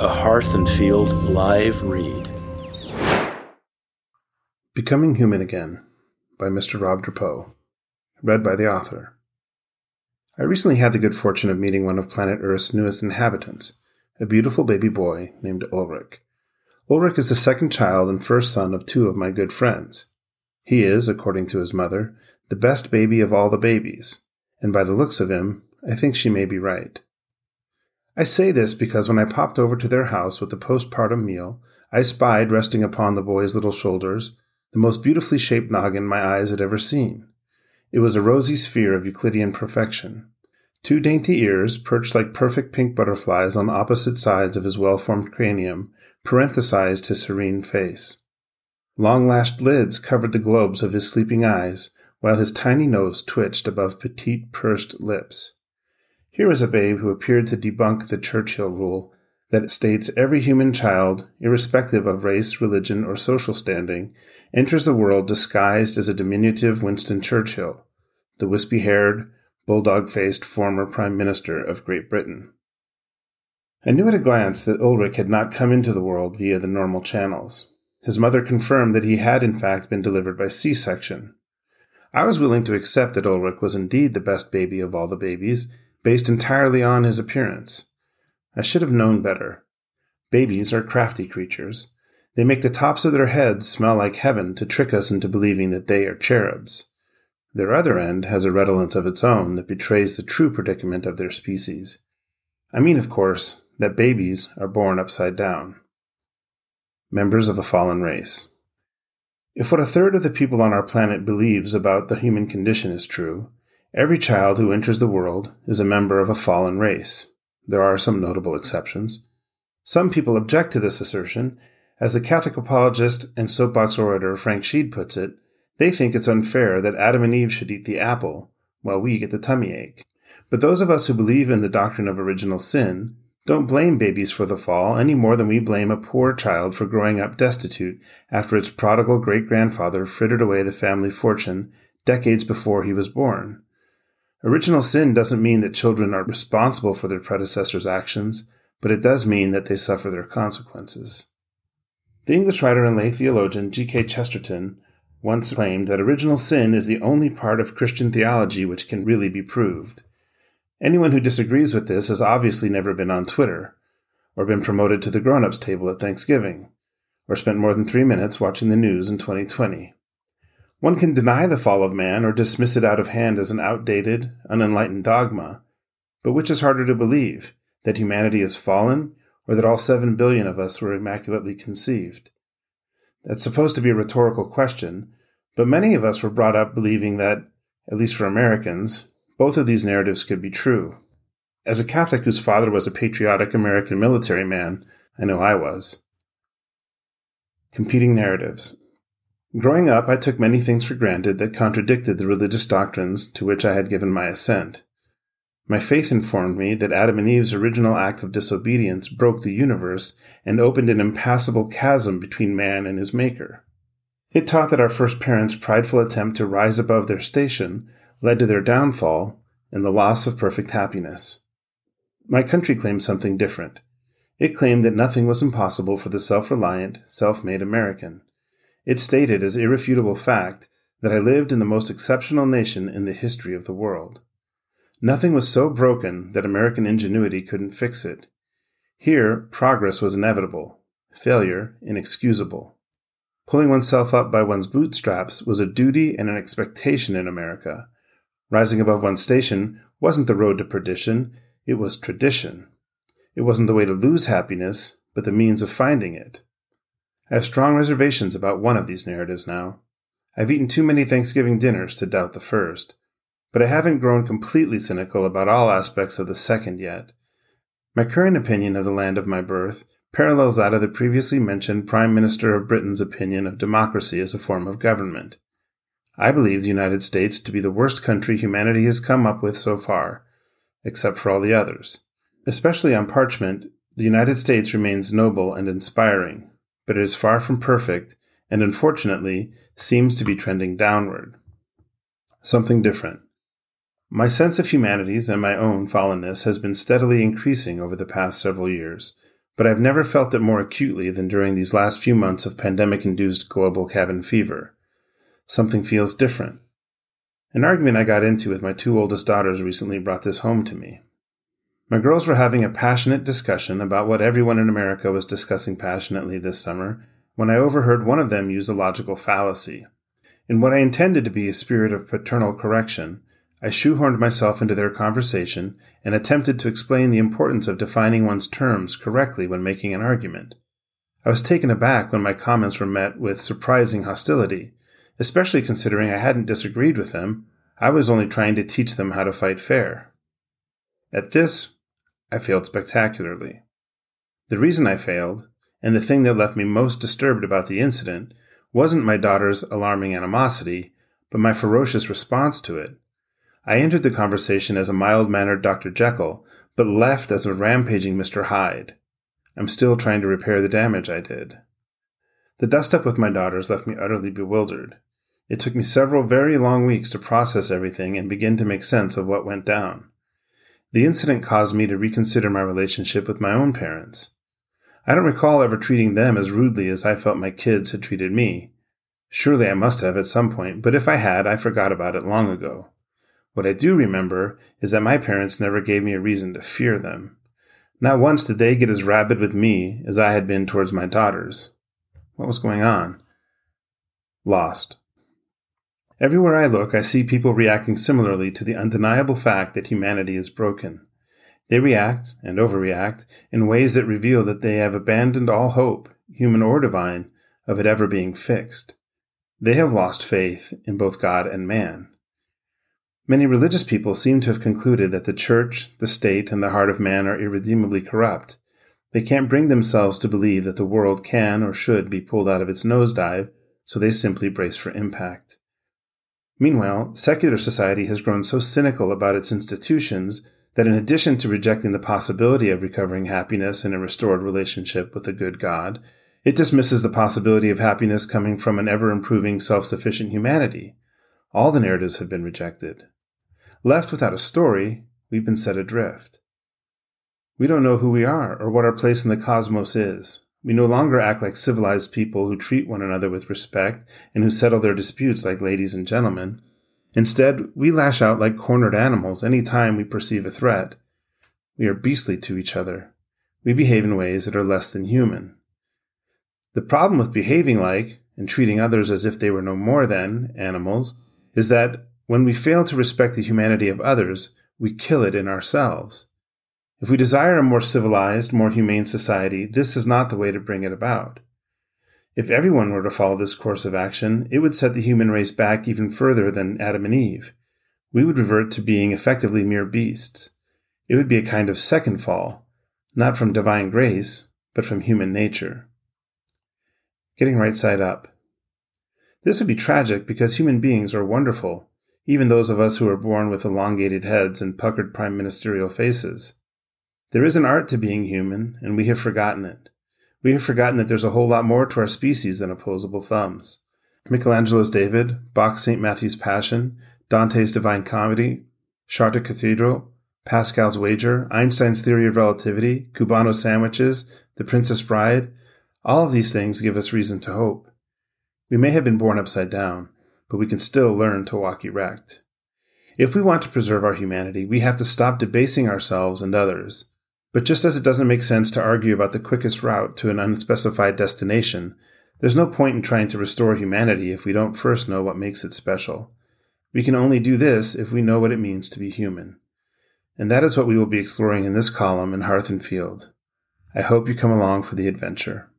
a Hearth and Field live read. Becoming Human Again by Mr. Rob Drapeau. Read by the author. I recently had the good fortune of meeting one of planet Earth's newest inhabitants, a beautiful baby boy named Ulrich. Ulrich is the second child and first son of two of my good friends. He is, according to his mother, the best baby of all the babies, and by the looks of him, I think she may be right. I say this because when I popped over to their house with the postpartum meal, I spied resting upon the boy's little shoulders the most beautifully shaped noggin my eyes had ever seen. It was a rosy sphere of Euclidean perfection. Two dainty ears, perched like perfect pink butterflies on opposite sides of his well formed cranium, parenthesized his serene face. Long lashed lids covered the globes of his sleeping eyes, while his tiny nose twitched above petite pursed lips. Here was a babe who appeared to debunk the Churchill rule that states every human child, irrespective of race, religion, or social standing, enters the world disguised as a diminutive Winston Churchill, the wispy haired, bulldog faced former Prime Minister of Great Britain. I knew at a glance that Ulrich had not come into the world via the normal channels. His mother confirmed that he had in fact been delivered by C section. I was willing to accept that Ulrich was indeed the best baby of all the babies based entirely on his appearance. I should have known better. Babies are crafty creatures. They make the tops of their heads smell like heaven to trick us into believing that they are cherubs. Their other end has a redolence of its own that betrays the true predicament of their species. I mean, of course, that babies are born upside down. Members of a fallen race. If what a third of the people on our planet believes about the human condition is true, Every child who enters the world is a member of a fallen race. There are some notable exceptions. Some people object to this assertion. As the Catholic apologist and soapbox orator Frank Sheed puts it, they think it's unfair that Adam and Eve should eat the apple, while we get the tummy ache. But those of us who believe in the doctrine of original sin don't blame babies for the fall any more than we blame a poor child for growing up destitute after its prodigal great grandfather frittered away the family fortune decades before he was born. Original sin doesn't mean that children are responsible for their predecessors' actions, but it does mean that they suffer their consequences. The English writer and lay theologian G.K. Chesterton once claimed that original sin is the only part of Christian theology which can really be proved. Anyone who disagrees with this has obviously never been on Twitter, or been promoted to the grown ups table at Thanksgiving, or spent more than three minutes watching the news in 2020. One can deny the fall of man or dismiss it out of hand as an outdated, unenlightened dogma. But which is harder to believe, that humanity has fallen, or that all seven billion of us were immaculately conceived? That's supposed to be a rhetorical question, but many of us were brought up believing that, at least for Americans, both of these narratives could be true. As a Catholic whose father was a patriotic American military man, I know I was. Competing narratives. Growing up, I took many things for granted that contradicted the religious doctrines to which I had given my assent. My faith informed me that Adam and Eve's original act of disobedience broke the universe and opened an impassable chasm between man and his Maker. It taught that our first parents' prideful attempt to rise above their station led to their downfall and the loss of perfect happiness. My country claimed something different. It claimed that nothing was impossible for the self reliant, self made American. It stated as irrefutable fact that I lived in the most exceptional nation in the history of the world. Nothing was so broken that American ingenuity couldn't fix it. Here, progress was inevitable, failure inexcusable. Pulling oneself up by one's bootstraps was a duty and an expectation in America. Rising above one's station wasn't the road to perdition, it was tradition. It wasn't the way to lose happiness, but the means of finding it. I have strong reservations about one of these narratives now. I've eaten too many Thanksgiving dinners to doubt the first, but I haven't grown completely cynical about all aspects of the second yet. My current opinion of the land of my birth parallels that of the previously mentioned Prime Minister of Britain's opinion of democracy as a form of government. I believe the United States to be the worst country humanity has come up with so far, except for all the others. Especially on parchment, the United States remains noble and inspiring, but it is far from perfect and unfortunately seems to be trending downward. Something different. My sense of humanity's and my own fallenness has been steadily increasing over the past several years, but I've never felt it more acutely than during these last few months of pandemic induced global cabin fever. Something feels different. An argument I got into with my two oldest daughters recently brought this home to me. My girls were having a passionate discussion about what everyone in America was discussing passionately this summer when I overheard one of them use a logical fallacy. In what I intended to be a spirit of paternal correction, I shoehorned myself into their conversation and attempted to explain the importance of defining one's terms correctly when making an argument. I was taken aback when my comments were met with surprising hostility, especially considering I hadn't disagreed with them. I was only trying to teach them how to fight fair. At this, I failed spectacularly. The reason I failed, and the thing that left me most disturbed about the incident, wasn't my daughter's alarming animosity, but my ferocious response to it. I entered the conversation as a mild mannered Dr. Jekyll, but left as a rampaging Mr. Hyde. I'm still trying to repair the damage I did. The dust up with my daughters left me utterly bewildered. It took me several very long weeks to process everything and begin to make sense of what went down. The incident caused me to reconsider my relationship with my own parents. I don't recall ever treating them as rudely as I felt my kids had treated me. Surely I must have at some point, but if I had, I forgot about it long ago. What I do remember is that my parents never gave me a reason to fear them. Not once did they get as rabid with me as I had been towards my daughters. What was going on? Lost. Everywhere I look, I see people reacting similarly to the undeniable fact that humanity is broken. They react, and overreact, in ways that reveal that they have abandoned all hope, human or divine, of it ever being fixed. They have lost faith in both God and man. Many religious people seem to have concluded that the church, the state, and the heart of man are irredeemably corrupt. They can't bring themselves to believe that the world can or should be pulled out of its nosedive, so they simply brace for impact. Meanwhile, secular society has grown so cynical about its institutions that in addition to rejecting the possibility of recovering happiness in a restored relationship with a good God, it dismisses the possibility of happiness coming from an ever improving self sufficient humanity. All the narratives have been rejected. Left without a story, we've been set adrift. We don't know who we are or what our place in the cosmos is. We no longer act like civilized people who treat one another with respect and who settle their disputes like ladies and gentlemen. Instead, we lash out like cornered animals any time we perceive a threat. We are beastly to each other. We behave in ways that are less than human. The problem with behaving like and treating others as if they were no more than animals is that when we fail to respect the humanity of others, we kill it in ourselves. If we desire a more civilized, more humane society, this is not the way to bring it about. If everyone were to follow this course of action, it would set the human race back even further than Adam and Eve. We would revert to being effectively mere beasts. It would be a kind of second fall, not from divine grace, but from human nature. Getting right side up. This would be tragic because human beings are wonderful even those of us who are born with elongated heads and puckered prime ministerial faces. There is an art to being human, and we have forgotten it. We have forgotten that there's a whole lot more to our species than opposable thumbs. Michelangelo's David, Bach's St. Matthew's Passion, Dante's Divine Comedy, Chartres Cathedral, Pascal's Wager, Einstein's Theory of Relativity, Cubano sandwiches, The Princess Bride, all of these things give us reason to hope. We may have been born upside down, but we can still learn to walk erect. If we want to preserve our humanity, we have to stop debasing ourselves and others. But just as it doesn't make sense to argue about the quickest route to an unspecified destination, there's no point in trying to restore humanity if we don't first know what makes it special. We can only do this if we know what it means to be human. And that is what we will be exploring in this column in Hearth and Field. I hope you come along for the adventure.